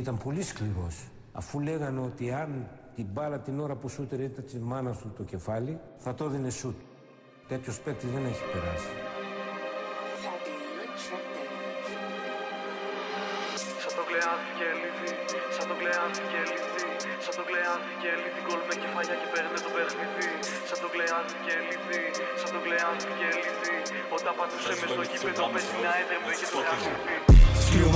Ήταν πολύ σκληρός. Αφού λέγανε ότι αν την μπάλα την ώρα που σούτερ ήταν της μάνας του το κεφάλι, θα το έδινε σουτ. Τέτοιος παίκτης δεν έχει περάσει. Σαν το κλεάνθη και λύθη, σαν το κλεάνθη και λύθη Σαν το κλεάνθη και λύθη, γκολ με κεφαλιά και παίρνε το παιχνίδι Σαν το κλεάνθη και λύθη, σαν το κλεάνθη και λύθη Όταν πατούσε μες στο γήπεδο παίζει να έτρεμε και το γραφίδι Σκληρό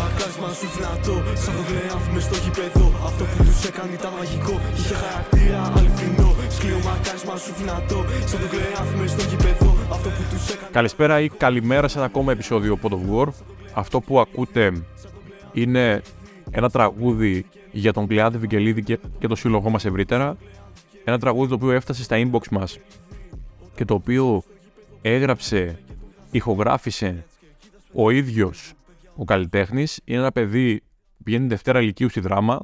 μαρκάρισμα σου δυνατό. Σαν το κλεάνθη μες στο γήπεδο. Αυτό που τους έκανε ήταν μαγικό. Είχε χαρακτήρα αληθινό Σκληρό μαρκάρισμα σου δυνατό. Σαν το κλεάνθη μες στο γήπεδο. Αυτό που τους έκανε Καλησπέρα ή καλημέρα σε ένα ακόμα επεισόδιο Pod of War. Αυτό που ακούτε είναι ένα τραγούδι για τον Κλεάνθη Βικελίδη και, και το σύλλογό μας ευρύτερα. Ένα τραγούδι το οποίο έφτασε στα inbox μας και το οποίο έγραψε, ηχογράφησε ο ίδιος ο καλλιτέχνης. Είναι ένα παιδί που πηγαίνει Δευτέρα Λυκείου στη δράμα.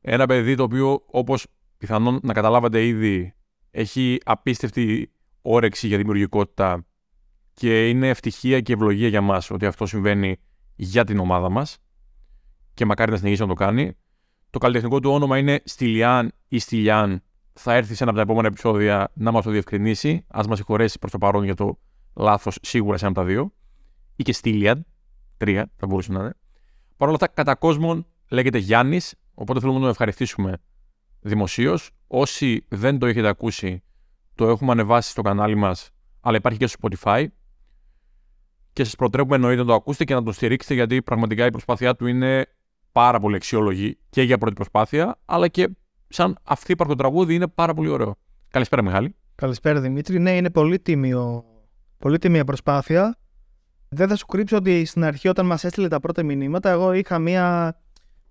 Ένα παιδί το οποίο όπως πιθανόν να καταλάβατε ήδη έχει απίστευτη όρεξη για δημιουργικότητα και είναι ευτυχία και ευλογία για μας ότι αυτό συμβαίνει για την ομάδα μας και μακάρι να συνεχίσει να το κάνει. Το καλλιτεχνικό του όνομα είναι Στυλιάν ή Στυλιάν. Θα έρθει σε ένα από τα επόμενα επεισόδια να μας το διευκρινίσει. Α μας συγχωρέσει προς το παρόν για το λάθος σίγουρα σε ένα από τα δύο. Ή και Στυλιάν. Τρία θα μπορούσε να είναι. Παρ' όλα αυτά, κατά κόσμον λέγεται Γιάννης. Οπότε θέλουμε να τον ευχαριστήσουμε δημοσίως. Όσοι δεν το έχετε ακούσει, το έχουμε ανεβάσει στο κανάλι μας, αλλά υπάρχει και στο Spotify. Και σας προτρέπουμε εννοείται να το ακούσετε και να το στηρίξετε, γιατί πραγματικά η προσπάθειά του είναι πάρα πολύ αξιόλογη και για πρώτη προσπάθεια, αλλά και σαν αυτή το τραγούδι είναι πάρα πολύ ωραίο. Καλησπέρα, Μιχάλη. Καλησπέρα Δημήτρη. Ναι, είναι πολύ, τίμιο, πολύ τίμια προσπάθεια. Δεν θα σου κρύψω ότι στην αρχή όταν μας έστειλε τα πρώτα μηνύματα εγώ είχα μία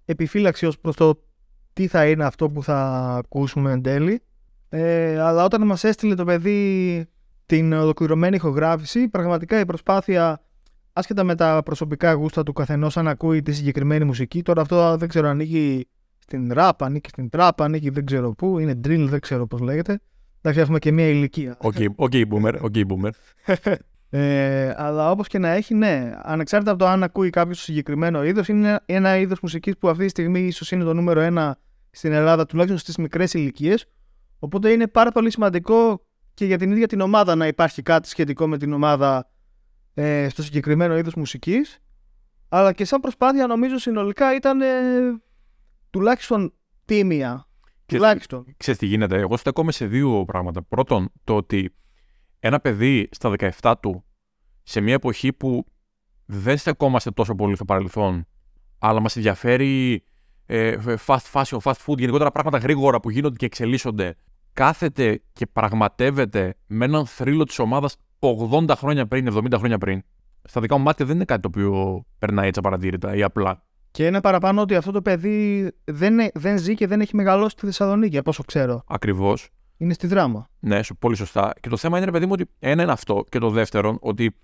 επιφύλαξη ως προς το τι θα είναι αυτό που θα ακούσουμε εν τέλει. Ε, αλλά όταν μας έστειλε το παιδί την ολοκληρωμένη ηχογράφηση, πραγματικά η προσπάθεια άσχετα με τα προσωπικά γούστα του καθενός αν ακούει τη συγκεκριμένη μουσική, τώρα αυτό δεν ξέρω ανήκει στην rap, ανήκει στην trap, ανήκει δεν ξέρω πού, είναι drill, δεν ξέρω πώς λέγεται. Εντάξει, έχουμε και μία ηλικία. OK, okay, okay, boomer, okay, boomer. ε, αλλά όπως και να έχει, ναι, ανεξάρτητα από το αν ακούει κάποιος το συγκεκριμένο είδος, είναι ένα είδος μουσικής που αυτή τη στιγμή ίσως είναι το νούμερο ένα στην Ελλάδα, τουλάχιστον στις μικρές ηλικίες. Οπότε είναι πάρα πολύ σημαντικό και για την ίδια την ομάδα να υπάρχει κάτι σχετικό με την ομάδα ε, στο συγκεκριμένο είδος μουσικής αλλά και σαν προσπάθεια νομίζω συνολικά ήταν ε, τουλάχιστον τίμια. Τουλάχιστον. Ξέρεις τι γίνεται, εγώ στέκομαι σε δύο πράγματα. Πρώτον, το ότι ένα παιδί στα 17 του σε μια εποχή που δεν στεκόμαστε τόσο πολύ στο παρελθόν αλλά μας ενδιαφέρει ε, fast fashion, fast food, γενικότερα πράγματα γρήγορα που γίνονται και εξελίσσονται κάθεται και πραγματεύεται με έναν θρύλο της ομάδας 80 χρόνια πριν, 70 χρόνια πριν. Στα δικά μου μάτια δεν είναι κάτι το οποίο περνάει έτσι απαρατήρητα ή απλά. Και είναι παραπάνω ότι αυτό το παιδί δεν, δεν ζει και δεν έχει μεγαλώσει στη Θεσσαλονίκη, από όσο ξέρω. Ακριβώς. Είναι στη δράμα. Ναι, πολύ σωστά. Και το θέμα είναι, παιδί μου, ότι ένα είναι αυτό. Και το δεύτερο, ότι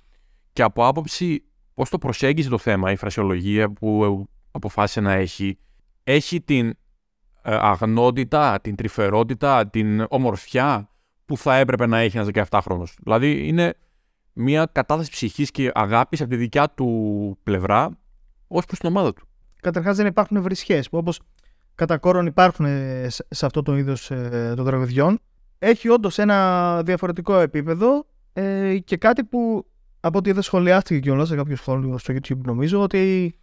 και από άποψη πώς το προσέγγιζε το θέμα, η φρασιολογία που αποφάσισε να έχει, έχει την ε, αγνότητα, την τρυφερότητα, την ομορφιά που θα έπρεπε να έχει ένας 17χρονο. Δηλαδή είναι μια κατάθεση ψυχής και αγάπης από τη δικιά του πλευρά ως προς την ομάδα του. Καταρχάς δεν υπάρχουν βρισχέ που όπως κατά κόρον υπάρχουν ε, σε αυτό το είδος ε, των τραγουδιών. Έχει όντως ένα διαφορετικό επίπεδο ε, και κάτι που από ό,τι δεν σχολιάστηκε κιόλας σε κάποιος σχόλιο στο YouTube νομίζω ότι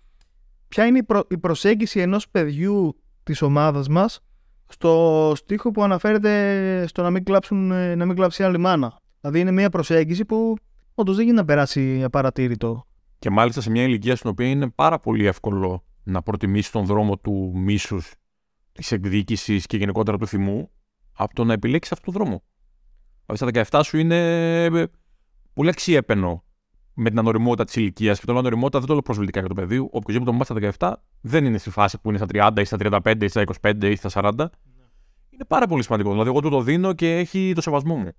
ποια είναι η, η προσέγγιση ενός παιδιού της ομάδας μας στο στίχο που αναφέρεται στο να μην, κλάψουν, ε, να μην κλάψει άλλη μάνα. Δηλαδή είναι μια προσέγγιση που όντως δεν γίνεται να περάσει απαρατήρητο. Και μάλιστα σε μια ηλικία στην οποία είναι πάρα πολύ εύκολο να προτιμήσεις τον δρόμο του μίσους, της εκδίκησης και γενικότερα του θυμού, από το να επιλέξεις αυτόν τον δρόμο. Δηλαδή στα 17 σου είναι ε, πολύ αξιέπαινο με την ανοριμότητα της ηλικίας. Και το λέω ανοριμότητα δεν το λέω προσβλητικά για το παιδί. Οποιοδήποτε μου στα 17 δεν είναι στη φάση που είναι στα 30 ή στα 35 ή στα 25 ή στα 40. Είναι πάρα πολύ σημαντικό. Δηλαδή, εγώ του το δίνω και έχει το σεβασμό μου.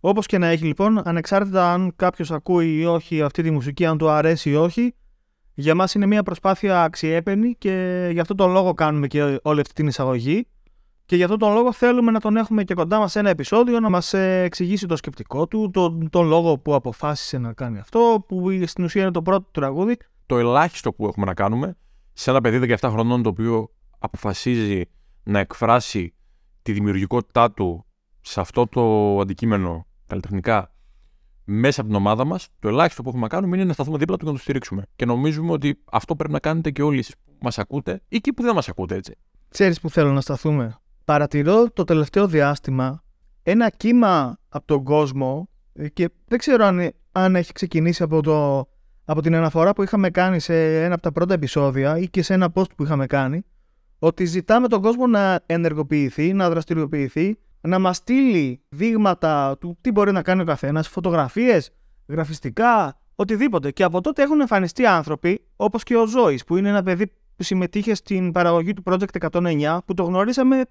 Όπως και να έχει λοιπόν, ανεξάρτητα αν κάποιος ακούει ή όχι αυτή τη μουσική, αν του αρέσει ή όχι, για μας είναι μια προσπάθεια αξιέπαινη και γι' αυτό τον λόγο κάνουμε και όλη αυτή την εισαγωγή. Και γι' αυτόν τον λόγο θέλουμε να τον έχουμε και κοντά μας σε ένα επεισόδιο να μας ε, εξηγήσει το σκεπτικό του, τον, τον λόγο που αποφάσισε να κάνει αυτό, που στην ουσία είναι το πρώτο τραγούδι. Το ελάχιστο που έχουμε να κάνουμε σε ένα παιδί 17 χρονών το οποίο αποφασίζει να εκφράσει τη δημιουργικότητά του σε αυτό το αντικείμενο καλλιτεχνικά μέσα από την ομάδα μας, το ελάχιστο που έχουμε να κάνουμε είναι να σταθούμε δίπλα του και να το στηρίξουμε. Και νομίζουμε ότι αυτό πρέπει να κάνετε και όλοι εσείς που μας ακούτε ή και που δεν μας ακούτε, έτσι. Ξέρεις που θέλω να σταθούμε; Παρατηρώ το τελευταίο διάστημα ένα κύμα από τον κόσμο ε, και δεν ξέρω αν, αν έχει ξεκινήσει από, το, από την αναφορά που είχαμε κάνει σε ένα από τα πρώτα επεισόδια ή και σε ένα post που είχαμε κάνει ότι ζητάμε τον κόσμο να ενεργοποιηθεί, να δραστηριοποιηθεί, να μας στείλει δείγματα του τι μπορεί να κάνει ο καθένας, φωτογραφίες, γραφιστικά, οτιδήποτε. Και από τότε έχουν εμφανιστεί άνθρωποι όπως και ο Ζώης που είναι ένα παιδί που συμμετείχε στην παραγωγή του Project 109 που το γνωρίσαμε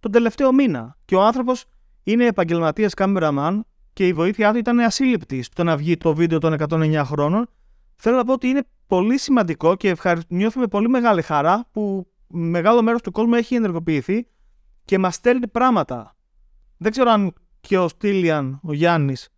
τον τελευταίο μήνα. Και ο άνθρωπος είναι επαγγελματίας cameraman και η βοήθειά του ήταν ασύλληπτη στο να βγει το βίντεο των 109 χρόνων. Θέλω να πω ότι είναι πολύ σημαντικό και ευχαρι... νιώθουμε πολύ μεγάλη χαρά που μεγάλο μέρος του κόσμου έχει ενεργοποιηθεί και μας στέλνει πράγματα. Δεν ξέρω αν και ο Στήλιαν, ο Γιάννης,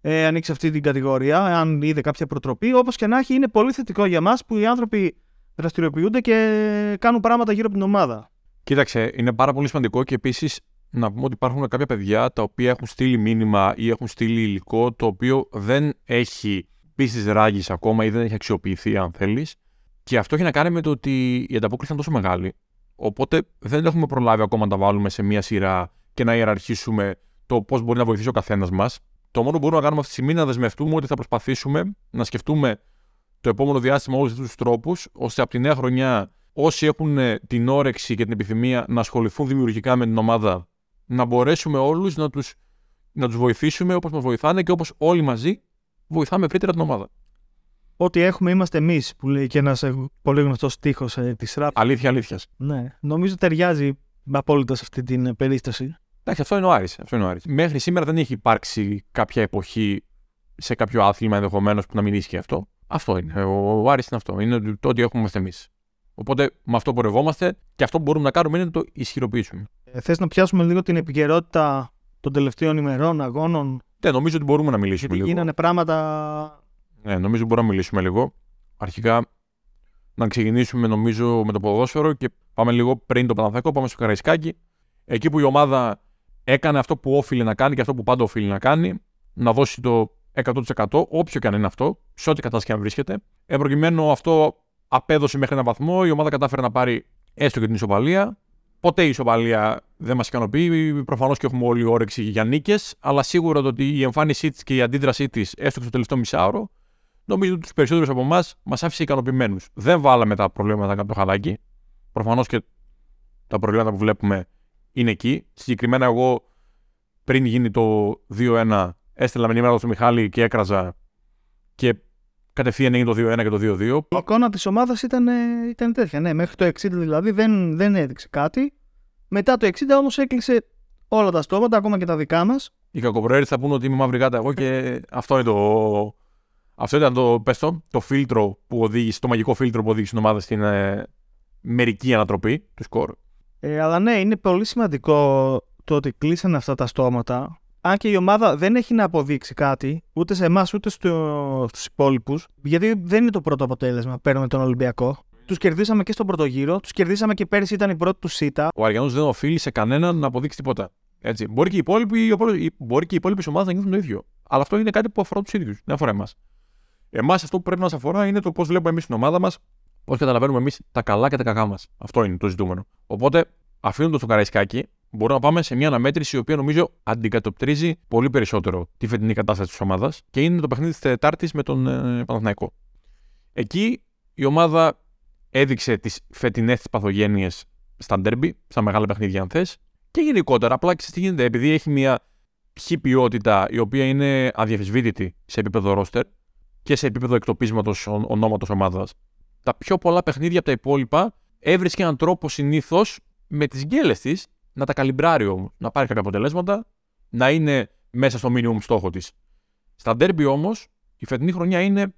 ε, ανοίξει αυτή την κατηγορία, αν είδε κάποια προτροπή. Όπως και να έχει, είναι πολύ θετικό για μας που οι άνθρωποι δραστηριοποιούνται και κάνουν πράγματα γύρω από την ομάδα. Κοίταξε, είναι πάρα πολύ σημαντικό και επίσης να πούμε ότι υπάρχουν κάποια παιδιά τα οποία έχουν στείλει μήνυμα ή έχουν στείλει υλικό το οποίο δεν έχει πίσει ράγει ακόμα ή δεν έχει αξιοποιηθεί, αν θέλεις. Και αυτό έχει να κάνει με το ότι η ανταπόκριση ήταν τόσο μεγάλη. Οπότε δεν έχουμε προλάβει ακόμα να τα βάλουμε σε μία σειρά και να ιεραρχήσουμε το πώς μπορεί να βοηθήσει ο καθένας μας. Το μόνο που μπορούμε να κάνουμε αυτή τη στιγμή είναι να δεσμευτούμε ότι θα προσπαθήσουμε να σκεφτούμε το επόμενο διάστημα όλους αυτούς τους τρόπους, ώστε από τη νέα χρονιά όσοι έχουν την όρεξη και την επιθυμία να ασχοληθούν δημιουργικά με την ομάδα να μπορέσουμε όλους να τους να τους βοηθήσουμε όπως μας βοηθάνε και όπως όλοι μαζί βοηθάμε ευρύτερα την ομάδα. Ό,τι έχουμε είμαστε εμείς, που λέει και ένας πολύ γνωστός στίχος ε, της ραπ. Αλήθεια, αλήθειας. Ναι, νομίζω ταιριάζει απόλυτα σε αυτή την περίσταση. Εντάξει, αυτό είναι ο Άρης. Αυτό είναι ο Άρης. Μέχρι σήμερα δεν έχει υπάρξει κάποια εποχή σε κάποιο άθλημα ενδεχομένως που να μην ίσχυε αυτό. Αυτό είναι. Ο, ο Άρης είναι αυτό. Είναι το ότι έχουμε εμείς. Οπότε με αυτό πορευόμαστε και αυτό που μπορούμε να κάνουμε είναι να το ισχυροποιήσουμε. Ε, θες να πιάσουμε λίγο την επικαιρότητα των τελευταίων ημερών, αγώνων; Ναι, νομίζω ότι μπορούμε να μιλήσουμε Γιατί λίγο. γίνανε πράγματα. Ναι, νομίζω ότι μπορούμε να μιλήσουμε λίγο. Αρχικά να ξεκινήσουμε νομίζω με το ποδόσφαιρο και πάμε λίγο πριν το Παναθηναϊκό, πάμε στο Καραϊσκάκι. Εκεί που η ομάδα έκανε αυτό που όφιλε να κάνει και αυτό που πάντα οφείλει να κάνει, να δώσει το 100% όποιο και αν είναι αυτό, σε ό,τι κατάσταση και αν βρίσκεται. Ε, προκειμένου αυτό απέδωσε μέχρι έναν βαθμό, η ομάδα κατάφερε να πάρει έστω και την ισοπαλία. Ποτέ η ισοπαλία δεν μας ικανοποιεί. Προφανώς και έχουμε όλοι όρεξη για νίκες, αλλά σίγουρα το ότι η εμφάνισή της και η αντίδρασή της, έστω και στο τελευταίο μισάωρο, νομίζω ότι τους περισσότερους από εμάς μας άφησε ικανοποιημένους. Δεν βάλαμε τα προβλήματα κάτω το χαλάκι. Προφανώς και τα προβλήματα που βλέπουμε είναι εκεί. Συγκεκριμένα, εγώ πριν γίνει το 2-1, έστελνα μηνύματα στο Μιχάλη και έκραζα και κατευθείαν έγινε το 2-1 και το 2-2. Η εικόνα της ομάδας ήταν, ε, ήταν τέτοια. Ναι, μέχρι το 60 δηλαδή δεν, δεν έδειξε κάτι. Μετά το 60 όμως έκλεισε όλα τα στόματα, ακόμα και τα δικά μας. Οι κακοπροαίρετοι θα πούνε ότι είμαι μαύρη γάτα εγώ και αυτό είναι το. Αυτό ήταν το, πες το, το φίλτρο που οδήγησε, το μαγικό φίλτρο που οδήγησε την ομάδα στην ε, μερική ανατροπή του σκορ. Ε, αλλά ναι, είναι πολύ σημαντικό το ότι κλείσαν αυτά τα στόματα. Αν και η ομάδα δεν έχει να αποδείξει κάτι, ούτε σε εμάς ούτε στο, στους υπόλοιπους, γιατί δεν είναι το πρώτο αποτέλεσμα πέρα με τον Ολυμπιακό. Τους κερδίσαμε και στον πρώτο γύρο, τους κερδίσαμε και πέρυσι ήταν η πρώτη του ΣΥΤΑ. Ο Αριανός δεν οφείλει σε κανέναν να αποδείξει τίποτα. Έτσι. Μπορεί και οι υπόλοιποι, μπορεί και οι υπόλοιποι ομάδες να νιώθουν το ίδιο. Αλλά αυτό είναι κάτι που αφορά τους ίδιους, δεν αφορά εμάς. Εμάς αυτό που πρέπει να μας αφορά είναι το πώς βλέπουμε εμείς την ομάδα μας, πώς καταλαβαίνουμε εμείς τα καλά και τα κακά μας. Αυτό είναι το ζητούμενο. Οπότε, αφήνοντας το καραϊσκάκι, μπορούμε να πάμε σε μια αναμέτρηση η οποία νομίζω αντικατοπτρίζει πολύ περισσότερο τη φετινή κατάσταση της ομάδας και είναι το παιχνίδι της Τετάρτης με τον ε, Παναθηναϊκό. Εκεί η ομάδα έδειξε τις φετινές της παθογένειες στα ντέρμπι, στα μεγάλα παιχνίδια, αν θες, και γενικότερα. Απλά και τι γίνεται, επειδή έχει μια χι ποιότητα η οποία είναι αδιαφεσβήτητη σε επίπεδο ρόστερ και σε επίπεδο εκτοπίσματος ονόματο ομάδας. Τα πιο πολλά παιχνίδια από τα υπόλοιπα έβρισκε έναν τρόπο συνήθως με τις γκέλες της να τα καλυμπράρει όμως, να πάρει κάποια αποτελέσματα, να είναι μέσα στο minimum στόχο της. Στα ντέρμπι όμως, η φετινή χρονιά είναι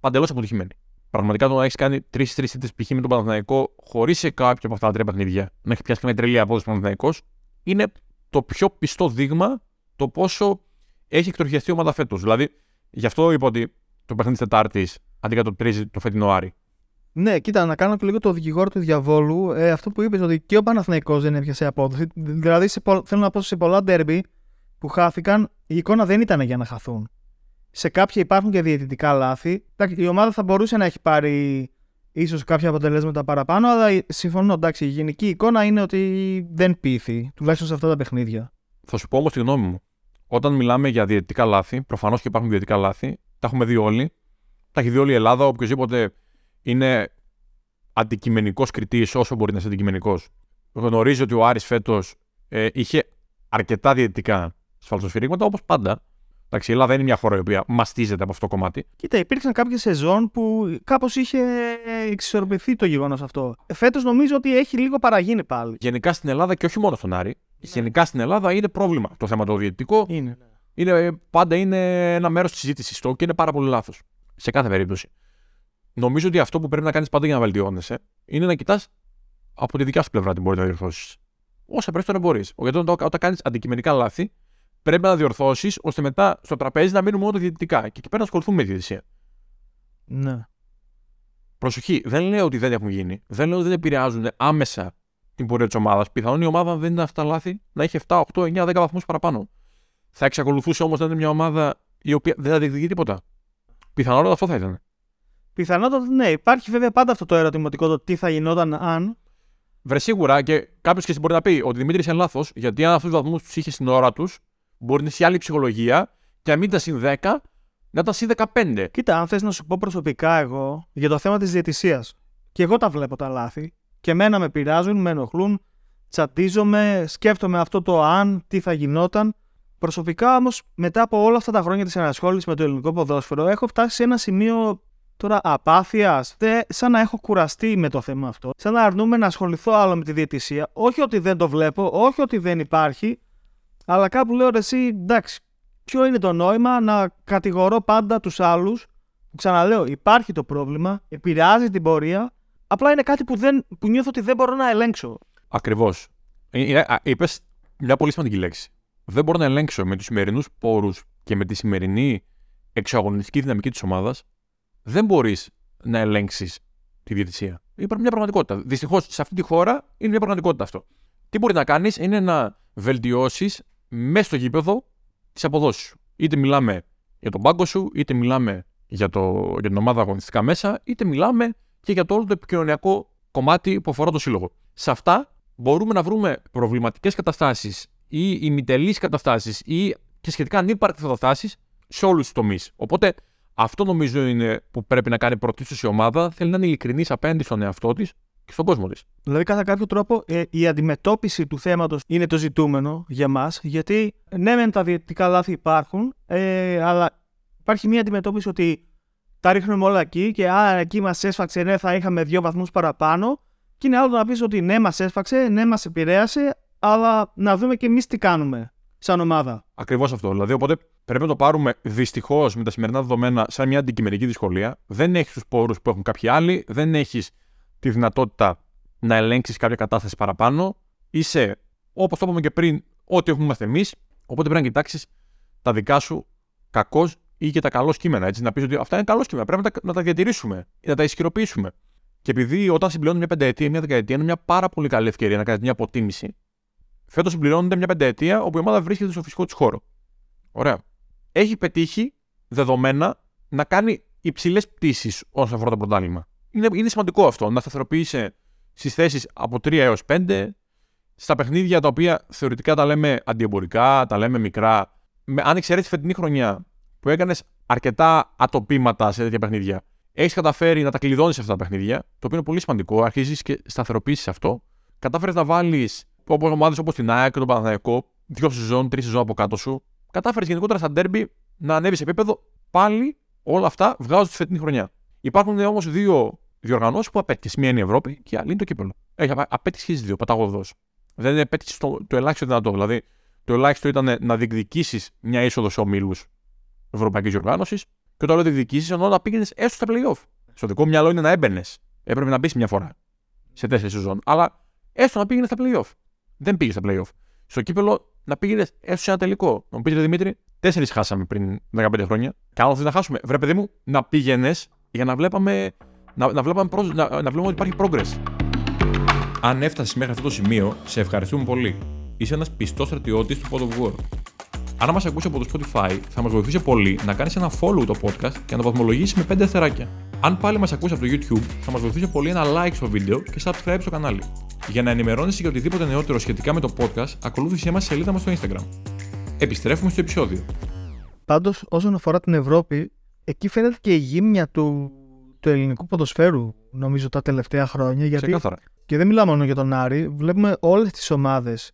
παντελώς αποτυχημένη. Πραγματικά το να έχεις κάνει τρει-τρει ήττε π.χ. με τον Παναθηναϊκό χωρίς σε κάποιο από αυτά τα τρία παιχνίδια να έχεις πιάσει μια τρελή απόδοση Παναθηναϊκός, είναι το πιο πιστό δείγμα το πόσο έχει εκτροχιαστεί η ομάδα φέτος. Δηλαδή, γι' αυτό είπα ότι το παιχνίδι της Τετάρτης αντικατοπτρίζει το φετινό Άρη. Ναι, κοίτα, να κάνω και λίγο το δικηγόρο του διαβόλου. Ε, αυτό που είπες ότι και ο Παναθηναϊκός δεν έπιασε απόδοση. Δηλαδή, σε, πο- θέλω να πω σε πολλά ντέρμπι που χάθηκαν, η εικόνα δεν ήταν για να χαθούν. Σε κάποια υπάρχουν και διαιτητικά λάθη. Εντάξει, Η ομάδα θα μπορούσε να έχει πάρει ίσως κάποια αποτελέσματα παραπάνω, αλλά η- συμφωνώ. Εντάξει, η γενική εικόνα είναι ότι δεν πείθει, τουλάχιστον σε αυτά τα παιχνίδια. Θα σου πω όμως τη γνώμη μου. Όταν μιλάμε για διαιτητικά λάθη, προφανώς και υπάρχουν διαιτητικά λάθη, τα έχουμε δει όλοι. Τα έχει δει όλη η Ελλάδα. Οποιοδήποτε είναι αντικειμενικός κριτής, όσο μπορεί να είναι αντικειμενικός, γνωρίζει ότι ο Άρης φέτος ε, είχε αρκετά διαιτητικά σφαλτοσφυρίγματα, όπως πάντα. Εντάξει, η Ελλάδα είναι μια χώρα η οποία μαστίζεται από αυτό το κομμάτι. Κοίτα, υπήρξαν κάποιε σεζόν που κάπως είχε εξισορροπηθεί το γεγονός αυτό. Φέτος νομίζω ότι έχει λίγο παραγίνει πάλι. Γενικά στην Ελλάδα και όχι μόνο στον Άρη, γενικά στην Ελλάδα είναι πρόβλημα το θέμα το διαιτητικό. Είναι. ναι. είναι, πάντα είναι ένα μέρος της συζήτησης το και είναι πάρα πολύ λάθος. Σε κάθε περίπτωση. Νομίζω ότι αυτό που πρέπει να κάνεις πάντα για να βελτιώνεσαι είναι να κοιτάς από τη δικιά σου πλευρά τι μπορεί να διορθώσεις. Όσα πρέπει να μπορείς. Γιατί όταν, όταν κάνεις αντικειμενικά λάθη, πρέπει να διορθώσεις ώστε μετά στο τραπέζι να μείνουν μόνο τα διαιτητικά. Και εκεί πέρα να ασχοληθούμε με τη διαιτησία. Ναι. Προσοχή, δεν λέω ότι δεν έχουν γίνει. Δεν λέω ότι δεν επηρεάζουν άμεσα την πορεία της ομάδας. Πιθανόν η ομάδα, αν δεν είναι αυτά τα λάθη, να έχει 7, 8, 9, 10 βαθμούς παραπάνω. Θα εξακολουθούσε όμως να είναι μια ομάδα η οποία δεν θα διεκδικεί τίποτα. Πιθανότατα αυτό θα ήταν. Πιθανότατα ναι. Υπάρχει βέβαια πάντα αυτό το ερωτηματικό το τι θα γινόταν αν. Βρε σίγουρα και κάποιος και εσύ μπορεί να πει ότι Δημήτρης είναι λάθος, γιατί αν αυτούς τους βαθμούς τους είχες στην ώρα τους, μπορεί να είσαι άλλη ψυχολογία και να μην ήταν συν 10, να ήταν συν 15. Κοίτα, αν θες να σου πω προσωπικά εγώ για το θέμα της διαιτησίας. Και εγώ τα βλέπω τα λάθη. Και εμένα με πειράζουν, με ενοχλούν, τσατίζομαι, σκέφτομαι αυτό το αν, τι θα γινόταν. Προσωπικά όμως, μετά από όλα αυτά τα χρόνια της ενασχόληση με το ελληνικό ποδόσφαιρο, έχω φτάσει σε ένα σημείο τώρα απάθειας. Σαν να έχω κουραστεί με το θέμα αυτό. Σαν να αρνούμε να ασχοληθώ άλλο με τη διαιτησία. Όχι ότι δεν το βλέπω, όχι ότι δεν υπάρχει. Αλλά κάπου λέω ρε, εσύ, εντάξει, ποιο είναι το νόημα να κατηγορώ πάντα τους άλλους; Ξαναλέω, υπάρχει το πρόβλημα, επηρεάζει την πορεία. Απλά είναι κάτι που, δεν, που νιώθω ότι δεν μπορώ να ελέγξω. Ακριβώς. Είπες μια πολύ σημαντική λέξη. Δεν μπορώ να ελέγξω με τους σημερινούς πόρους και με τη σημερινή εξαγωνιστική δυναμική της ομάδας. Δεν μπορείς να ελέγξεις τη διαιτησία. Υπάρχει μια πραγματικότητα. Δυστυχώς σε αυτή τη χώρα είναι μια πραγματικότητα αυτό. Τι μπορεί να κάνεις είναι να βελτιώσεις μέσα στο γήπεδο τις αποδόσεις σου. Είτε μιλάμε για τον πάγκο σου, είτε μιλάμε για, το, για την ομάδα αγωνιστικά μέσα, είτε μιλάμε και για το όλο το επικοινωνιακό κομμάτι που αφορά το σύλλογο. Σε αυτά μπορούμε να βρούμε προβληματικές καταστάσεις ή ημιτελείς καταστάσεις ή και σχετικά ανύπαρκτες καταστάσεις σε όλους τους τομείς. Οπότε αυτό νομίζω είναι που πρέπει να κάνει πρωτίστως η ομάδα. Θέλει να είναι ειλικρινής απέναντι στον εαυτό της και στον κόσμο της. Δηλαδή, κατά κάποιο τρόπο, ε, η αντιμετώπιση του θέματος είναι το ζητούμενο για μας. Γιατί ναι, μεν τα διαιτητικά λάθη υπάρχουν, ε, αλλά υπάρχει μια αντιμετώπιση ότι τα ρίχνουμε όλα εκεί και α, εκεί μας έσφαξε, ναι, θα είχαμε δύο βαθμούς παραπάνω. Και είναι άλλο να πεις ότι ναι, μας έσφαξε, ναι, μας επηρέασε, αλλά να δούμε και εμείς τι κάνουμε σαν ομάδα. Ακριβώς αυτό. Δηλαδή, οπότε πρέπει να το πάρουμε δυστυχώς με τα σημερινά δεδομένα σαν μια αντικειμενική δυσκολία. Δεν έχεις τους πόρους που έχουν κάποιοι άλλοι, δεν έχεις τη δυνατότητα να ελέγξεις κάποια κατάσταση παραπάνω. Είσαι, όπως το είπαμε και πριν, ό,τι έχουμε είμαστε εμείς. Οπότε πρέπει να κοιτάξεις τα δικά σου κακός ή και τα καλός κείμενα. Έτσι, να πεις ότι αυτά είναι καλό κείμενα. Πρέπει να τα, να τα διατηρήσουμε ή να τα ισχυροποιήσουμε. Και επειδή όταν συμπληρώνεις μια πενταετία, μια δεκαετία, είναι μια πάρα πολύ καλή ευκαιρία να κάνεις μια αποτίμηση. Φέτος συμπληρώνεται μια πενταετία όπου η ομάδα βρίσκεται στο φυσικό της χώρο. Ωραία. Έχει πετύχει δεδομένα να κάνει υψηλές πτήσεις όσον αφορά το πρωτάθλημα. Είναι, είναι σημαντικό αυτό. Να σταθεροποιήσει στις θέσεις από 3 έως 5, στα παιχνίδια τα οποία θεωρητικά τα λέμε αντιεμπορικά, τα λέμε μικρά. Με, αν εξαιρέσεις φετινή χρονιά που έκανες αρκετά ατοπήματα σε τέτοια παιχνίδια, έχεις καταφέρει να τα κλειδώνεις αυτά τα παιχνίδια, το οποίο είναι πολύ σημαντικό. Αρχίζεις και σταθεροποιήσεις αυτό. Κατάφερες να βάλεις όπω ομάδε όπως την ΑΕΚ και τον Παναθηναϊκό, δύο σεζόν, τρεις σεζόν από κάτω σου. Κατάφερες γενικότερα στα ντέρμπι να ανέβεις σε επίπεδο πάλι όλα αυτά βγάζοντα τη φετινή χρονιά. Υπάρχουν όμως δύο διοργανώσεις που απέτυχες. Μία είναι η Ευρώπη και η άλλη είναι το κύπελο. Έχει απέτυχες και τι δύο, παταγωδός. Δεν επέτυχε το, το ελάχιστο δυνατό. Δηλαδή, το ελάχιστο ήταν να διεκδικήσεις μια είσοδος σε ομίλους Ευρωπαϊκής Διοργάνωσης και το άλλο διεκδικήσεις ενώ να πήγαινες έστω στα playoff. Στο δικό μου μυαλό είναι να έμπαινες. Έπρεπε να μπεις μια φορά σε τέσσερις σεζόν. Αλλά έστω να πήγαινες στα playoff. Δεν πήγε στα playoff. Στο κύπελο να πήγαινε έστω σε ένα τελικό. Να μου πείτε Δημήτρη, τέσσερις χάσαμε πριν 15 χρόνια. Κάνω να χάσουμε. Βρε, παιδί μου, να πήγαινες για να βλέπαμε να, να, βλέπαμε, προς- να, να βλέπουμε ότι υπάρχει progress. Αν έφτασες μέχρι αυτό το σημείο, σε ευχαριστούμε πολύ. Είσαι ένας πιστός στρατιώτης του God of War. Αν μας ακούσει από το Spotify, θα μας βοηθήσει πολύ να κάνεις ένα follow το podcast και να το βαθμολογήσεις με 5 αστεράκια. Αν πάλι μας ακούσει από το YouTube, θα μας βοηθήσει πολύ ένα like στο βίντεο και subscribe στο κανάλι. Για να ενημερώνεσαι για οτιδήποτε νεότερο σχετικά με το podcast, ακολούθησέ μας στη σελίδα μας στο Instagram. Επιστρέφουμε στο επεισόδιο. Πάντως, όσον αφορά την Ευρώπη, εκεί φαίνεται και η γύμνια του, του ελληνικού ποδοσφαίρου, νομίζω, τα τελευταία χρόνια. Γιατί, Ξεκάθαρα. και δεν μιλάω μόνο για τον Άρη, βλέπουμε όλες τις ομάδες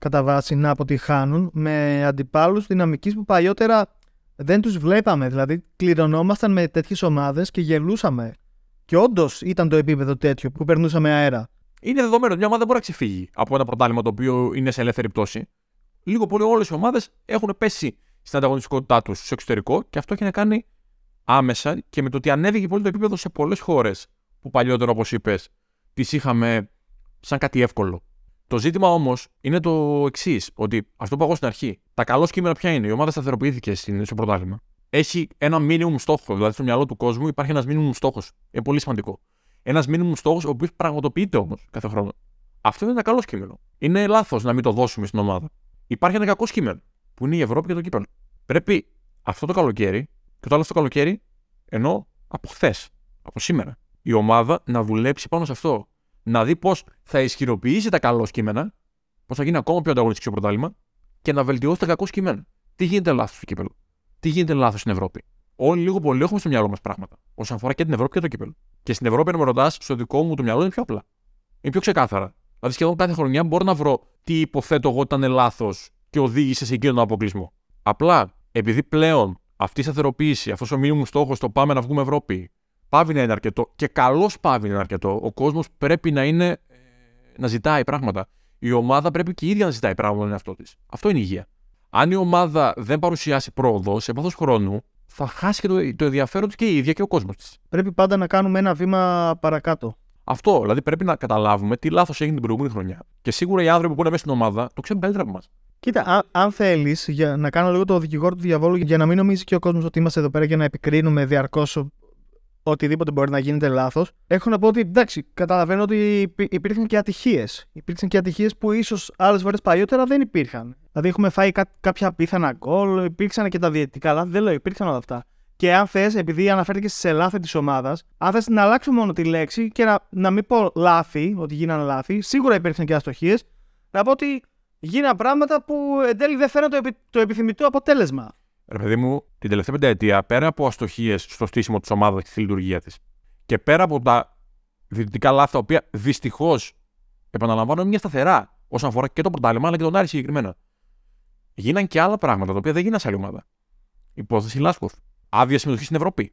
κατά βάση να αποτυχάνουν με αντιπάλους δυναμικής που παλιότερα δεν τους βλέπαμε. Δηλαδή, κληρονόμασταν με τέτοιες ομάδες και γελούσαμε. Και όντως ήταν το επίπεδο τέτοιο που περνούσαμε αέρα. Είναι δεδομένο ότι μια ομάδα δεν μπορεί να ξεφύγει από ένα πρωτάθλημα το οποίο είναι σε ελεύθερη πτώση. Λίγο πολύ όλες οι ομάδες έχουν πέσει στην ανταγωνιστικότητά τους στο εξωτερικό και αυτό έχει να κάνει άμεσα και με το ότι ανέβηκε πολύ το επίπεδο σε πολλές χώρες που παλιότερα, όπως είπες, τις είχαμε σαν κάτι εύκολο. Το ζήτημα όμως είναι το εξής, ότι αυτό που είπα εγώ στην αρχή, τα καλό κείμενα ποια είναι, η ομάδα σταθεροποιήθηκε στην- στο πρωτάθλημα. Έχει ένα minimum στόχο, δηλαδή στο μυαλό του κόσμου υπάρχει ένας minimum στόχος. Είναι πολύ σημαντικό. Ένας minimum στόχος, ο οποίος πραγματοποιείται όμως κάθε χρόνο. Αυτό είναι ένα καλό κείμενο. Είναι λάθος να μην το δώσουμε στην ομάδα. Υπάρχει ένα κακό κείμενο, που είναι η Ευρώπη και το κύπελο. Πρέπει αυτό το καλοκαίρι, και το άλλο αυτό το καλοκαίρι, ενώ από χθες, από σήμερα, η ομάδα να δουλέψει πάνω σε αυτό. Να δει πώς θα ισχυροποιήσει τα καλό κείμενα, πώς θα γίνει ακόμα πιο ανταγωνιστικό στο πρωτάθλημα και να βελτιώσει τα κακό κείμενα. Τι γίνεται λάθος στο κύπελο; Τι γίνεται λάθος στην Ευρώπη; Όλοι λίγο πολύ έχουμε στο μυαλό μας πράγματα. Όσον αφορά και την Ευρώπη και το κύπελο. Και στην Ευρώπη, αν με ρωτάς, στο δικό μου το μυαλό είναι πιο απλά. Είναι πιο ξεκάθαρα. Δηλαδή, σχεδόν κάθε χρονιά μπορώ να βρω τι υποθέτω εγώ ότι ήταν λάθος και οδήγησε σε εκείνον τον αποκλεισμό. Απλά επειδή πλέον αυτή η σταθεροποίηση, αυτός ο μήνυμος στόχος, το πάμε να βγούμε Ευρώπη, πάβει να είναι αρκετό και καλώ πάβει να είναι αρκετό. Ο κόσμος πρέπει να είναι. ε, να ζητάει πράγματα. Η ομάδα πρέπει και η ίδια να ζητάει πράγματα τον εαυτό της. Αυτό είναι η υγεία. Αν η ομάδα δεν παρουσιάσει πρόοδος σε βάθο χρόνου, θα χάσει και το, το ενδιαφέρον της και η ίδια και ο κόσμος της. Πρέπει πάντα να κάνουμε ένα βήμα παρακάτω. Αυτό. Δηλαδή πρέπει να καταλάβουμε τι λάθος έγινε την προηγούμενη χρονιά. Και σίγουρα οι άνθρωποι που είναι μέσα στην ομάδα το ξέρουν καλύτερα από εμάς. Κοίτα, αν, αν θέλεις, για να κάνω λίγο το δικηγόρο του διαβόλου, για να μην νομίζεις και ο κόσμος ότι είμαστε εδώ πέρα για να επικρίνουμε διαρκώς οτιδήποτε μπορεί να γίνεται λάθος, έχω να πω ότι εντάξει, καταλαβαίνω ότι υπή- υπήρχαν και ατυχίες. Υπήρξαν και ατυχίες που ίσως άλλες φορές παλιότερα δεν υπήρχαν. Δηλαδή, έχουμε φάει κά- κάποια απίθανα γκολ, υπήρξαν και τα διαιτητικά λάθη, δεν λέω, υπήρξαν όλα αυτά. Και αν θες, επειδή αναφέρθηκες σε λάθη της ομάδας, αν θες να αλλάξω μόνο τη λέξη και να, να μην πω λάθη, ότι γίνανε λάθη, σίγουρα υπήρξαν και αστοχίες, να πω ότι γίναν πράγματα που εν τέλει δεν φέραν το, επι- το επιθυμητό αποτέλεσμα. Ρε παιδί μου, την τελευταία πενταετία, πέρα από αστοχίες στο στήσιμο της ομάδας και στη λειτουργία της, και πέρα από τα διαιτητικά λάθη, τα οποία δυστυχώς επαναλαμβάνω είναι μια σταθερά όσον αφορά και το πρωτάθλημα αλλά και τον Άρη συγκεκριμένα. Γίναν και άλλα πράγματα τα οποία δεν γίναν σε άλλη ομάδα. Υπόθεση Λάσκοφ. Άδεια συμμετοχής στην Ευρώπη.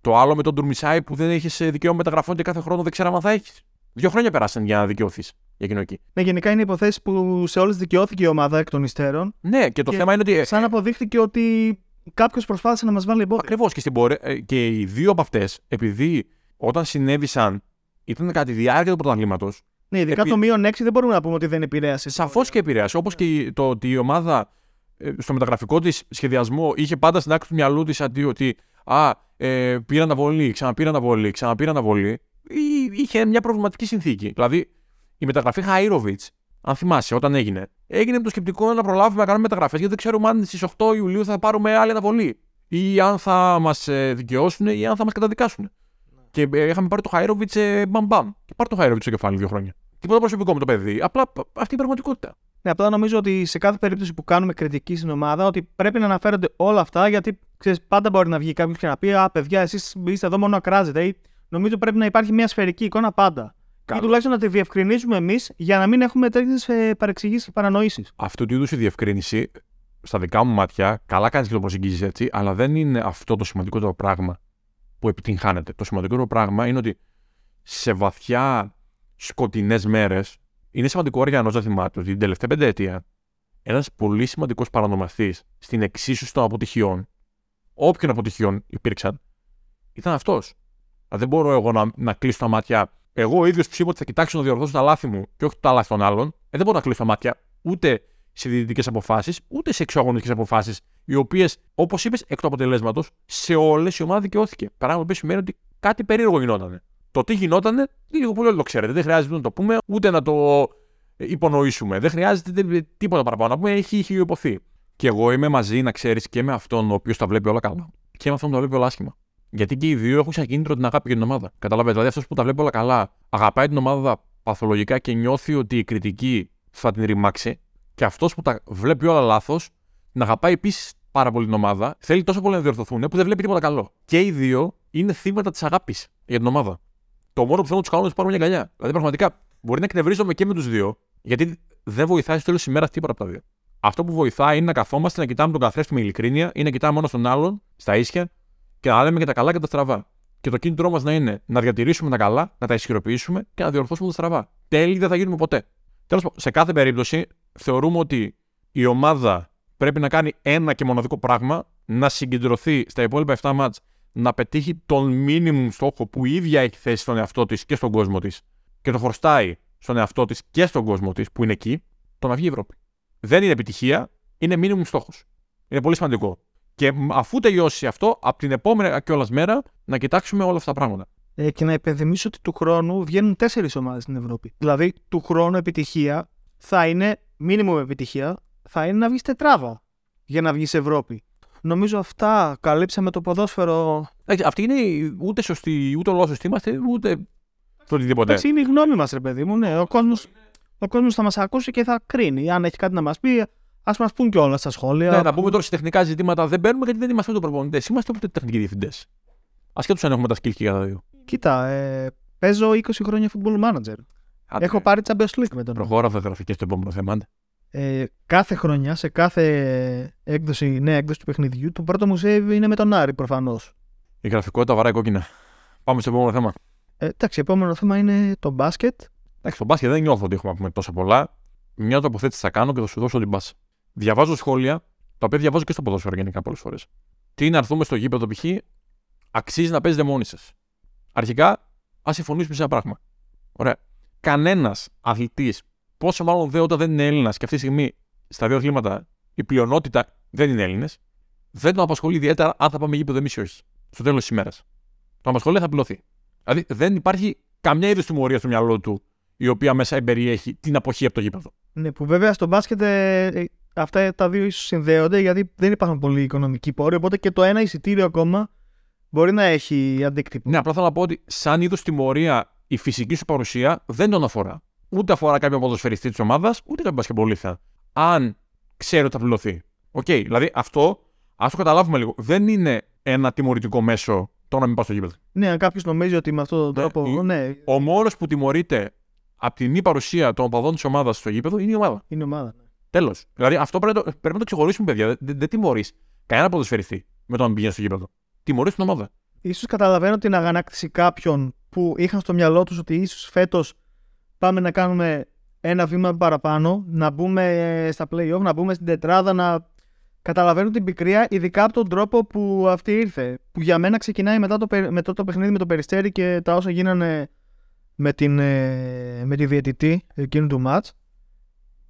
Το άλλο με τον Τουρμισάη που δεν έχεις δικαίωμα μεταγραφών και κάθε χρόνο δεν ξέραμε αν θα έχεις. Δύο χρόνια περάσαν για να δικαιωθείς για εκείνο εκεί. Ναι, γενικά είναι υποθέσεις που σε όλες δικαιώθηκε η ομάδα εκ των υστέρων. Ναι, και το Και θέμα είναι ότι. Σαν αποδείχτηκε ότι κάποιος προσπάθησε να μας βάλει εμπόδιο. Ακριβώς και στην πορεία. ε, Και οι δύο από αυτές, επειδή όταν συνέβησαν ήταν κατά τη διάρκεια του πρωταθλήματος, Ναι, ειδικά επί- το μείον 6 δεν μπορούμε να πούμε ότι δεν επηρέασε. σαφώς και επηρέασε. Όπως και η- το ότι η ομάδα ε, στο μεταγραφικό της σχεδιασμό είχε πάντα στην άκρη του μυαλού της αντί ότι Α, ε, πήρα αναβολή, ξαναπήρα αναβολή, ξαναπήρα αναβολή. Ή- Είχε μια προβληματική συνθήκη. Δηλαδή, η μεταγραφή Χαΐροβιτς, αν θυμάσαι, όταν έγινε, έγινε με το σκεπτικό να προλάβουμε να κάνουμε μεταγραφές γιατί δεν ξέρουμε αν στις 8 Ιουλίου θα πάρουμε άλλη αναβολή. Ή αν θα μας δικαιώσουν ή αν θα μας καταδικάσουν. Και ε, είχαμε πάρει το Χάιροβιτ ε, μπαμ μπαμ. Και πάρει το Χάιροβιτ στο κεφάλι δύο χρόνια. Τίποτα προσωπικό με το παιδί. Απλά π- αυτή είναι η πραγματικότητα. Ναι, απλά νομίζω ότι σε κάθε περίπτωση που κάνουμε κριτική στην ομάδα, ότι πρέπει να αναφέρονται όλα αυτά, γιατί ξέρεις, πάντα μπορεί να βγει κάποιος και να πει Α, παιδιά, εσείς είστε εδώ μόνο να κράζετε. Ή, νομίζω πρέπει να υπάρχει μια σφαιρική εικόνα πάντα. Καλά. Ή τουλάχιστον να τη διευκρινίζουμε εμείς για να μην έχουμε τέτοιες παρεξηγήσεις και παρανοήσεις. Αυτού του είδους η διευκρίνηση, στα δικά μου μάτια, καλά κάνεις και το προσεγγίζεις έτσι, αλλά δεν είναι αυτό το σημαντικότερο πράγμα που επιτυγχάνεται. Το σημαντικότερο πράγμα είναι ότι σε βαθιά σκοτεινές μέρες είναι σημαντικό ο Αριανός να θυμάται ότι την τελευταία πενταετία ένας πολύ σημαντικός παρανομαστής στην εξίσωση των αποτυχιών, όποιων αποτυχιών υπήρξαν, ήταν αυτός. Δεν μπορώ εγώ να, να κλείσω τα μάτια. Εγώ ο ίδιος που είπα ότι θα κοιτάξω να διορθώσω τα λάθη μου και όχι τα λάθη των άλλων, ε, δεν μπορώ να κλείσω τα μάτια ούτε σε διαιτητικές αποφάσεις, ούτε σε εξωαγωνιστικές αποφάσεις, οι οποίες, όπως είπες, εκ του αποτελέσματος, σε όλες η ομάδα δικαιώθηκε. Πράγμα που σημαίνει ότι κάτι περίεργο γινότανε. Το τι γινότανε, λίγο πολύ όλοι το ξέρετε. Δεν χρειάζεται να το πούμε, ούτε να το υπονοήσουμε. Δεν χρειάζεται τίποτα παραπάνω. Να πούμε, έχει, έχει υποθεί. Και εγώ είμαι μαζί, να ξέρεις, και με αυτόν ο οποίος τα βλέπει όλα καλά. Και με αυτόν που τα βλέπει όλα άσχημα. Γιατί και οι δύο έχουν σαν κίνητρο την αγάπη για την ομάδα. Καταλαβαίνετε. Δηλαδή αυτός που τα βλέπει όλα καλά, αγαπάει την ομάδα παθολογικά και νιώθει ότι η κριτική θα την ρημάξει. Και αυτός που τα βλέπει όλα λάθος, την αγαπάει επίσης πάρα πολύ την ομάδα. Θέλει τόσο πολύ να διορθωθούν που δεν βλέπει τίποτα καλό. Και οι δύο είναι θύματα της αγάπης για την ομάδα. Το μόνο που θέλω να τους κάνω είναι να τους πάρουμε μια αγκαλιά. Δηλαδή πραγματικά μπορεί να εκνευρίζομαι και με τους δύο, γιατί δεν βοηθάει στο τέλος της ημέρας τίποτα από τα δύο. Αυτό που βοηθάει είναι να καθόμαστε να κοιτάμε τον καθρέφτη με ειλικρίνεια ή να κοιτάμε μόνο στον άλλον, στα ίσια, και να λέμε και τα καλά και τα στραβά. Και το κίνητρό μας να είναι να διατηρήσουμε τα καλά, να τα ισχυροποιήσουμε και να διορθώσουμε τα στραβά. Τέλει δεν θα γίνουμε ποτέ. Τέλος πάντων, σε κάθε περίπτωση θεωρούμε ότι η ομάδα πρέπει να κάνει ένα και μοναδικό πράγμα, να συγκεντρωθεί στα υπόλοιπα 7 μάτς, να πετύχει τον minimum στόχο που η ίδια έχει θέσει στον εαυτό της και στον κόσμο της και το φορστάει στον εαυτό της και στον κόσμο της που είναι εκεί, το να βγει η Ευρώπη. Δεν είναι επιτυχία, είναι minimum στόχος. Είναι πολύ σημαντικό. Και αφού τελειώσει αυτό, από την επόμενη κιόλας μέρα να κοιτάξουμε όλα αυτά τα πράγματα. Ε, και να υπενθυμίσω ότι του χρόνου βγαίνουν τέσσερις ομάδες στην Ευρώπη. Δηλαδή, του χρόνου επιτυχία θα είναι, μήνυμο επιτυχία, θα είναι να βγεις τετράδα για να βγεις Ευρώπη. Νομίζω αυτά καλύψαμε το ποδόσφαιρο. Εντάξει, αυτή είναι ούτε σωστή, ούτε όλο σωστή είμαστε, ούτε το οτιδήποτε. Εντάξει, είναι η γνώμη μας, ρε παιδί μου. Ναι, ο κόσμος ο κόσμος θα μας ακούσει και θα κρίνει. Αν έχει κάτι να μας πει, ας μας πούν και όλα στα σχόλια. Ναι, να πούμε τώρα σε τεχνικά ζητήματα δεν μπαίνουμε γιατί δεν είμαστε ούτε προπονητές. Είμαστε ούτε τεχνικοί διευθυντές. Ασχέτως αν έχουμε τα skills και για τα δύο. Κοίτα, ε, παίζω 20 χρόνια football manager. Άντε, Έχω πάρει Champions League με τον. Προχώρα θα γραφικές στο επόμενο θέμα. άντε. Ε, κάθε χρονιά, σε κάθε έκδοση, νέα έκδοση του παιχνιδιού, το πρώτο μου save είναι με τον Άρη προφανώς. Η γραφικότητα βαράει κόκκινα. Πάμε στο επόμενο θέμα. Ε, εντάξει, επόμενο θέμα είναι το μπάσκετ. Εντάξει, στο μπάσκετ δεν νιώθω ότι έχουμε να πούμε τόσο πολλά. Μια τοποθέτηση θα κάνω και θα σου δώσω την μπάσα. Διαβάζω σχόλια, τα οποία διαβάζω και στο ποδόσφαιρο γενικά πολλές φορές. Τι να έρθουμε στο γήπεδο π.χ. αξίζει να παίζετε μόνοι σα. Αρχικά, ας συμφωνήσουμε σε ένα πράγμα. Ωραία. Κανένας αθλητής, πόσο μάλλον δε όταν δεν είναι Έλληνας και αυτή τη στιγμή στα δύο αθλήματα η πλειονότητα δεν είναι Έλληνες, δεν τον απασχολεί ιδιαίτερα αν θα πάμε γήπεδο εμείς ή όχι. Στο τέλος της ημέρας. Το απασχολεί θα πληρωθεί. Δηλαδή δεν υπάρχει καμιά είδους τιμωρία στο μυαλό του η οποία μέσα περιέχει την αποχή από το γήπεδο. Ναι, που βέβαια στο μπάσκετ ε, ε, αυτά τα δύο ίσως συνδέονται γιατί δεν υπάρχουν πολλοί οικονομικοί πόροι. Οπότε και το ένα εισιτήριο ακόμα μπορεί να έχει αντίκτυπο. Ναι, απλά θέλω να πω ότι σαν είδος τιμωρία η φυσική σου παρουσία δεν τον αφορά. Ούτε αφορά κάποιον ποδοσφαιριστή της ομάδας, ούτε κάποιον μπασκεμπολίστα. Αν ξέρει ότι θα πληρωθεί. Οκ, δηλαδή αυτό, ας το καταλάβουμε λίγο, δεν είναι ένα τιμωρητικό μέσο το να μην πας στο γήπεδο. Ναι, αν κάποιος νομίζει ότι με αυτόν τον Ναι, τρόπο. η- Ναι, Ο μόνος που τιμωρείται από τη μη παρουσία των οπαδών της ομάδας στο γήπεδο είναι η ομάδα. είναι ομάδα. Τέλος. Δηλαδή αυτό πρέπει να το, πρέπει να το ξεχωρίσουμε, παιδιά. Δεν, δεν, δεν τιμωρείς κανένα ποδοσφαιριστή με το να μην πηγαίνει στο γήπεδο. Τιμωρείς την ομάδα. Ίσως καταλαβαίνω την αγανάκτηση κάποιων που είχαν στο μυαλό τους ότι ίσως φέτος πάμε να κάνουμε ένα βήμα παραπάνω, να μπούμε στα play-off, να μπούμε στην τετράδα, να καταλαβαίνουν την πικρία, ειδικά από τον τρόπο που αυτή ήρθε. Που για μένα ξεκινάει μετά το, πε- μετά το παιχνίδι με το Περιστέρι και τα όσα γίνανε με, την, ε, με τη διαιτητή εκείνου του μάτς.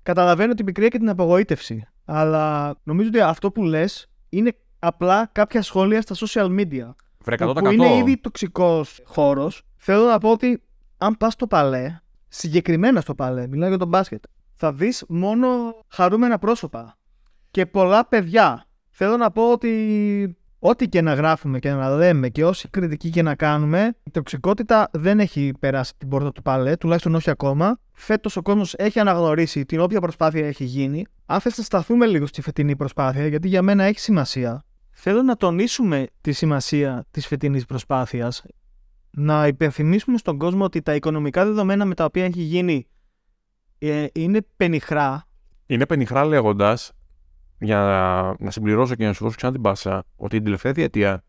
Καταλαβαίνω την πικρία και την απογοήτευση. Αλλά νομίζω ότι αυτό που λες είναι απλά κάποια σχόλια στα social media Βρε 100%. που είναι ήδη τοξικός χώρος, θέλω να πω ότι αν πας στο παλέ, συγκεκριμένα στο παλέ, μιλάω για τον μπάσκετ, θα δεις μόνο χαρούμενα πρόσωπα και πολλά παιδιά. Θέλω να πω ότι ό,τι και να γράφουμε και να λέμε και όση κριτική και να κάνουμε, η τοξικότητα δεν έχει περάσει την πόρτα του παλέ, τουλάχιστον όχι ακόμα. Φέτος ο κόσμος έχει αναγνωρίσει την όποια προσπάθεια έχει γίνει. Αν θες να σταθούμε λίγο στη φετινή προσπάθεια, γιατί για μένα έχει σημασία, θέλω να τονίσουμε τη σημασία της φετινής προσπάθειας, να υπενθυμίσουμε στον κόσμο ότι τα οικονομικά δεδομένα με τα οποία έχει γίνει ε, είναι πενιχρά. Είναι πενιχρά λέγοντας, για να, να συμπληρώσω και να σου δώσω ξανά την πάσα, ότι την τελευταία διετία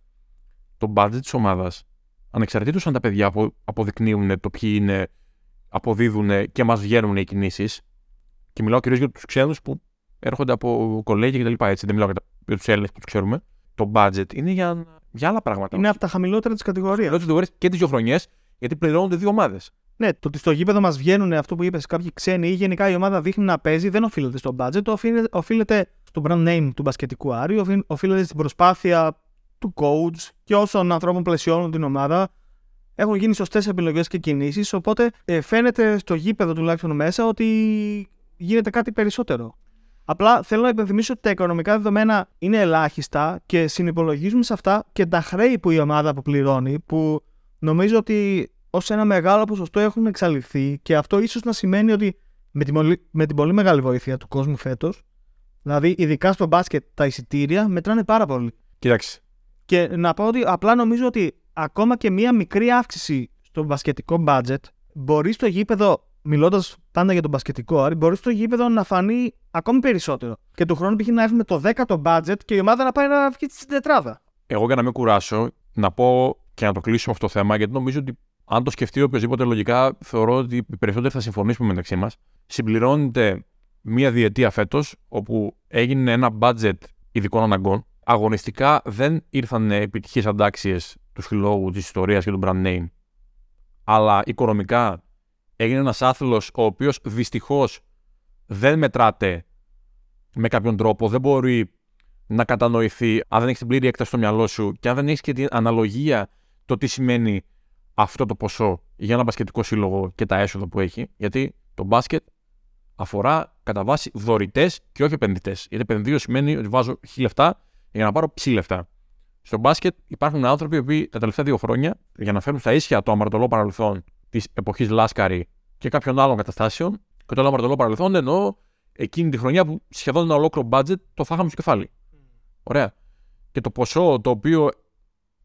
το budget της ομάδας, ανεξαρτήτως αν τα παιδιά απο, αποδεικνύουν το ποιοι είναι, αποδίδουν και μας βγαίνουν οι κινήσεις, και μιλάω κυρίως για τους ξένους που έρχονται από κολέγια κτλ. Έτσι, δεν μιλάω για, τα- για τους Έλληνες που τους ξέρουμε. Το budget είναι για, για άλλα πράγματα. Είναι από τα χαμηλότερα της κατηγορίας. Λέω τις κατηγορίες και τις δύο χρονιέ, γιατί πληρώνονται δύο ομάδες. Ναι, το ότι στο γήπεδο μας βγαίνουν αυτό που είπες κάποιοι ξένοι ή γενικά η ομάδα δείχνει να παίζει δεν οφείλεται στο budget, οφείλεται, οφείλεται στο brand name του μπασκετικού Άρη, οφείλ- οφείλεται στην προσπάθεια του coach και όσων ανθρώπων πλαισιώνουν την ομάδα έχουν γίνει σωστές επιλογές και κινήσεις. Οπότε ε, φαίνεται στο γήπεδο τουλάχιστον μέσα ότι γίνεται κάτι περισσότερο. Απλά θέλω να υπενθυμίσω ότι τα οικονομικά δεδομένα είναι ελάχιστα και συνυπολογίζουμε σε αυτά και τα χρέη που η ομάδα αποπληρώνει, που νομίζω ότι ως ένα μεγάλο ποσοστό έχουν εξαλειφθεί και αυτό ίσως να σημαίνει ότι με την, πολύ, με την πολύ μεγάλη βοήθεια του κόσμου φέτος, δηλαδή ειδικά στο μπάσκετ τα εισιτήρια μετράνε πάρα πολύ. Κοίταξε. Και να πω ότι απλά νομίζω ότι ακόμα και μία μικρή αύξηση στο μπασκετικό budget μπορεί στο γήπεδο, μιλώντας πάντα για τον μπασκετικό άρι, μπορεί στο γήπεδο να φανεί ακόμη περισσότερο. Και του χρόνου π.χ. να έχουμε το 10ο budget και η ομάδα να πάει να βγει στην τετράδα. Εγώ για να μην κουράσω, να πω και να το κλείσουμε αυτό το θέμα, γιατί νομίζω ότι αν το σκεφτεί οποιοδήποτε λογικά, θεωρώ ότι οι περισσότεροι θα συμφωνήσουμε μεταξύ μας. Συμπληρώνεται μία διετία φέτος, όπου έγινε ένα budget ειδικών αναγκών. Αγωνιστικά δεν ήρθαν επιτυχίε αντάξιες του συλλόγου, της ιστορίας και του brand name. Αλλά οικονομικά έγινε ένας άθλος ο οποίος δυστυχώς δεν μετράται με κάποιον τρόπο, δεν μπορεί να κατανοηθεί αν δεν έχεις την πλήρη έκταση στο μυαλό σου και αν δεν έχεις και την αναλογία το τι σημαίνει αυτό το ποσό για ένα μπασκετικό σύλλογο και τα έσοδα που έχει. Γιατί το μπάσκετ αφορά κατά βάση δωρητές και όχι επενδυτές. Γιατί επενδύω σημαίνει ότι βάζω χι λεφτά για να πάρω ψι λεφτά. Στο μπάσκετ υπάρχουν άνθρωποι που τα τελευταία δύο χρόνια για να φέρουν στα ίσια το αμαρτωλό παρελθόν της εποχής Λάσκαρη και κάποιων άλλων καταστάσεων. Και το αμαρτωλό παρελθόν εννοώ εκείνη τη χρονιά που σχεδόν ένα ολόκληρο budget το φάγαμε στο κεφάλι. Ωραία. Και το ποσό το οποίο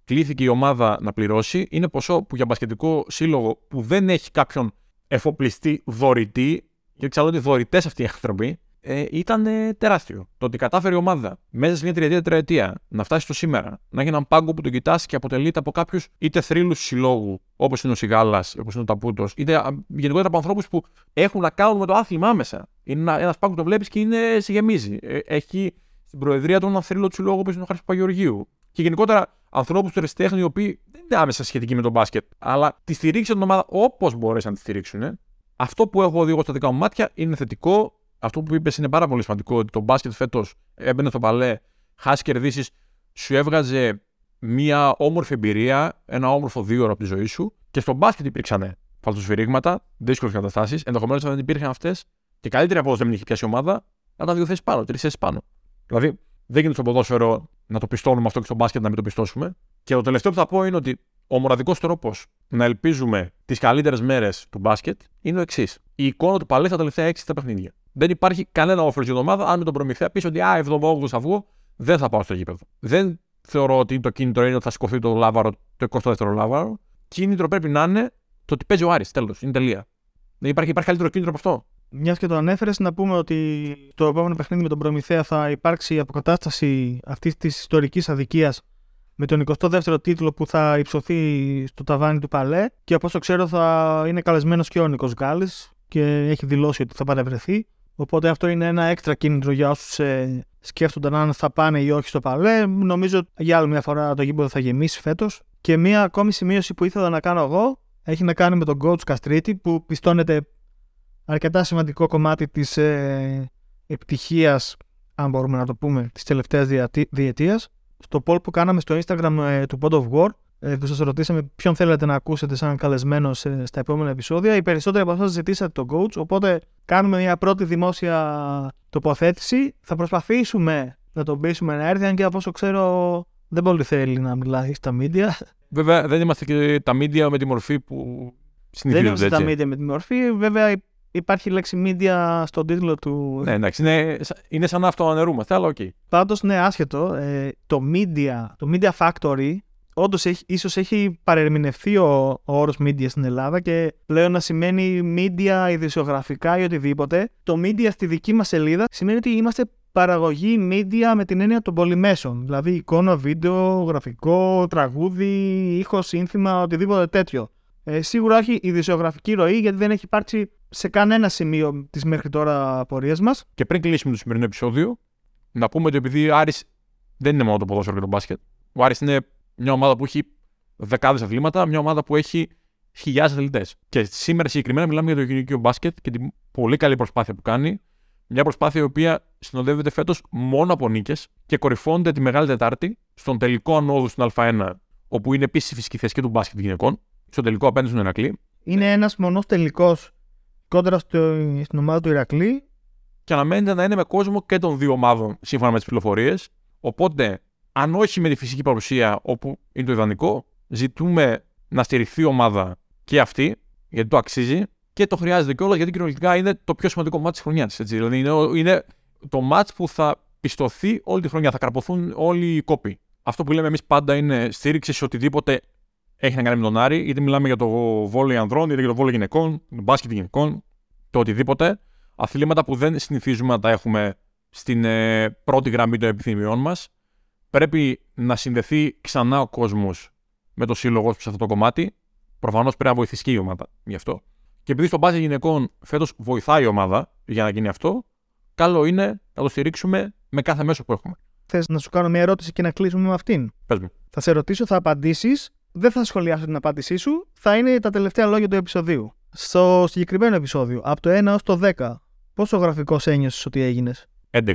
κλήθηκε η ομάδα να πληρώσει είναι ποσό που για μπασκετικό σύλλογο που δεν έχει κάποιον εφοπλιστή δωρητή, γιατί ξέρω ότι δωρητές αυτοί οι άνθρωποι, ε, ήταν ε, τεράστιο. Το ότι κατάφερε η ομάδα μέσα σε μια τριετία, τετραετία να φτάσει στο σήμερα, να έχει έναν πάγκο που τον κοιτάς και αποτελείται από κάποιους είτε θρύλους συλλόγου, όπως είναι ο Σιγάλας, όπως είναι ο Ταπούτος, είτε γενικότερα από ανθρώπους που έχουν να κάνουν με το άθλημα άμεσα. Είναι ένα πάγκος που το βλέπεις και είναι, σε γεμίζει. Ε, έχει στην προεδρία του έναν θρύλο του συλλόγου όπως είναι ο Χάρης Παγιοργίου. Και γενικότερα ανθρώπους του ερασιτέχνη οι οποίοι δεν είναι άμεσα σχετικοί με τον μπάσκετ, αλλά τη στηρίξαν την ομάδα όπως μπορέσαν να τη στηρίξουν. Ε. Αυτό που έχω δει εγώ στα δικά μου μάτια είναι θετικό αυτό που είπες είναι πάρα πολύ σημαντικό. Ότι το μπάσκετ φέτος έμπαινε στο παλέ, χάσεις κερδίσεις, σου έβγαζε μια όμορφη εμπειρία, ένα όμορφο δύο ώρα από τη ζωή σου. Και στο μπάσκετ υπήρξαν φαλτοσφυρίγματα, δύσκολες καταστάσεις. Ενδεχομένως αν δεν υπήρχαν αυτές και καλύτερη απόδοση δεν είχε πιάσει η ομάδα, να ήταν δύο θέσεις πάνω, τρεις θέσεις πάνω. Δηλαδή δεν γίνεται στο ποδόσφαιρο να το πιστώνουμε αυτό και στο μπάσκετ να μην το πιστώσουμε. Και το τελευταίο που θα πω είναι ότι ο μοναδικός τρόπος να ελπίζουμε τις καλύτερες μέρες του μπάσκετ είναι ο εξής. Η εικόνα του παλέ στα τελευταία 6 στα παιχνίδια. Δεν υπάρχει κανένα όφελο για την ομάδα αν με τον προμηθεία πεις ότι Α, 7ο θα βγω, δεν θα πάω στο γήπεδο. Δεν θεωρώ ότι το κίνητρο είναι ότι θα σηκωθεί το λάβαρο, το 22ο λάβαρο. Κίνητρο πρέπει να είναι το ότι παίζει ο Άρης. Τέλος. Είναι τελεία. Δεν υπάρχει, υπάρχει καλύτερο κίνητρο από αυτό. Μιας και το ανέφερες, να πούμε ότι το επόμενο παιχνίδι με τον Προμηθέα θα υπάρξει η αποκατάσταση αυτής της ιστορικής αδικίας με τον 22ο τίτλο που θα υψωθεί στο ταβάνι του Παλέ. Και όπω το ξέρω, θα είναι καλεσμένος και ο Νικό Γκάλης και έχει δηλώσει ότι θα παρευρεθεί. Οπότε αυτό είναι ένα έξτρα κίνητρο για όσους ε, σκέφτονταν αν θα πάνε ή όχι στο Παλέ. Νομίζω για άλλη μια φορά το γήπεδο θα γεμίσει φέτος. Και μια ακόμη σημείωση που ήθελα να κάνω εγώ έχει να κάνει με τον coach Καστρίτη που πιστώνεται αρκετά σημαντικό κομμάτι της ε, επιτυχίας, αν μπορούμε να το πούμε, της τελευταίας διετίας. Στο poll που κάναμε στο Instagram ε, του Pod of War, ε, που σας ρωτήσαμε ποιον θέλετε να ακούσετε σαν καλεσμένος στα επόμενα επεισόδια, οι περισσότεροι από εσάς ζητήσατε τον coach, οπότε κάνουμε μια πρώτη δημόσια τοποθέτηση. Θα προσπαθήσουμε να τον πείσουμε να έρθει, αν και από όσο ξέρω δεν πολύ θέλει να μιλάει στα media. Βέβαια δεν είμαστε και τα media με τη μορφή που συνηθίζονται Δεν είμαστε τα media με τη μορφή. Βέβαια υπάρχει λέξη media στον τίτλο του. Ναι, εντάξει, είναι, είναι σαν να αυτοαναιρούμαστε, αλλά OK. Okay. Πάντως, ναι, άσχετο. Ε, το media, το media factory, όντως ίσως έχει παρερμηνευθεί ο, ο όρος media στην Ελλάδα και πλέον να σημαίνει media ειδησιογραφικά ή οτιδήποτε. Το media στη δική μας σελίδα σημαίνει ότι είμαστε παραγωγή media με την έννοια των πολυμέσων. Δηλαδή εικόνα, βίντεο, γραφικό, τραγούδι, ήχος, σύνθημα, οτιδήποτε τέτοιο. Ε, σίγουρα όχι ειδησιογραφική ροή γιατί δεν έχει υπάρξει σε κανένα σημείο της μέχρι τώρα πορείας μας. Και πριν κλείσουμε το σημερινό επεισόδιο, να πούμε ότι επειδή ο Άρης δεν είναι μόνο το ποδόσφαιρο και το μπάσκετ. Ο Άρης είναι μια ομάδα που έχει δεκάδες αθλήματα, μια ομάδα που έχει χιλιάδες αθλητές. Και σήμερα συγκεκριμένα μιλάμε για το γυναικείο μπάσκετ και την πολύ καλή προσπάθεια που κάνει. Μια προσπάθεια η οποία συνοδεύεται φέτος μόνο από νίκες και κορυφώνεται τη Μεγάλη Τετάρτη στον τελικό ανόδου στην Α1, όπου είναι επίσης η φυσική θέση και του μπάσκετ γυναικών. στο τελικό απέναντι στον Ηρακλή. Είναι ένας μονός τελικός κόντρα στο, στην ομάδα του Ηρακλή. Και αναμένεται να είναι με κόσμο και των δύο ομάδων σύμφωνα με τις πληροφορίες. Οπότε, αν όχι με τη φυσική παρουσία, όπου είναι το ιδανικό, ζητούμε να στηριχθεί η ομάδα και αυτή, γιατί το αξίζει και το χρειάζεται κιόλας, γιατί κυριολεκτικά είναι το πιο σημαντικό μάτι της χρονιάς. Δηλαδή, είναι, είναι το μάτς που θα πιστωθεί όλη τη χρονιά, θα καρποθούν όλοι οι κόποι. Αυτό που λέμε εμείς πάντα είναι στήριξη σε οτιδήποτε έχει να κάνει με τον Άρη, είτε μιλάμε για το βόλεϊ ανδρών, είτε για το βόλεϊ γυναικών, το μπάσκετ γυναικών, το οτιδήποτε. Αθλήματα που δεν συνηθίζουμε να τα έχουμε στην ε, πρώτη γραμμή των επιθυμιών μας. Πρέπει να συνδεθεί ξανά ο κόσμος με το σύλλογο σε αυτό το κομμάτι. Προφανώς πρέπει να βοηθήσει και η ομάδα γι' αυτό. Και επειδή στο μπάσκετ γυναικών φέτος βοηθάει η ομάδα για να γίνει αυτό, καλό είναι να το στηρίξουμε με κάθε μέσο που έχουμε. Θες να σου κάνω μια ερώτηση και να κλείσουμε με αυτήν; Πες μου. Θα σε ρωτήσω, θα απαντήσεις. Δεν θα σχολιάσω την απάντησή σου. Θα είναι τα τελευταία λόγια του επεισοδίου. Στο συγκεκριμένο επεισόδιο, από το 1 έως το 10, πόσο γραφικός ένιωσε ότι έγινες; 11.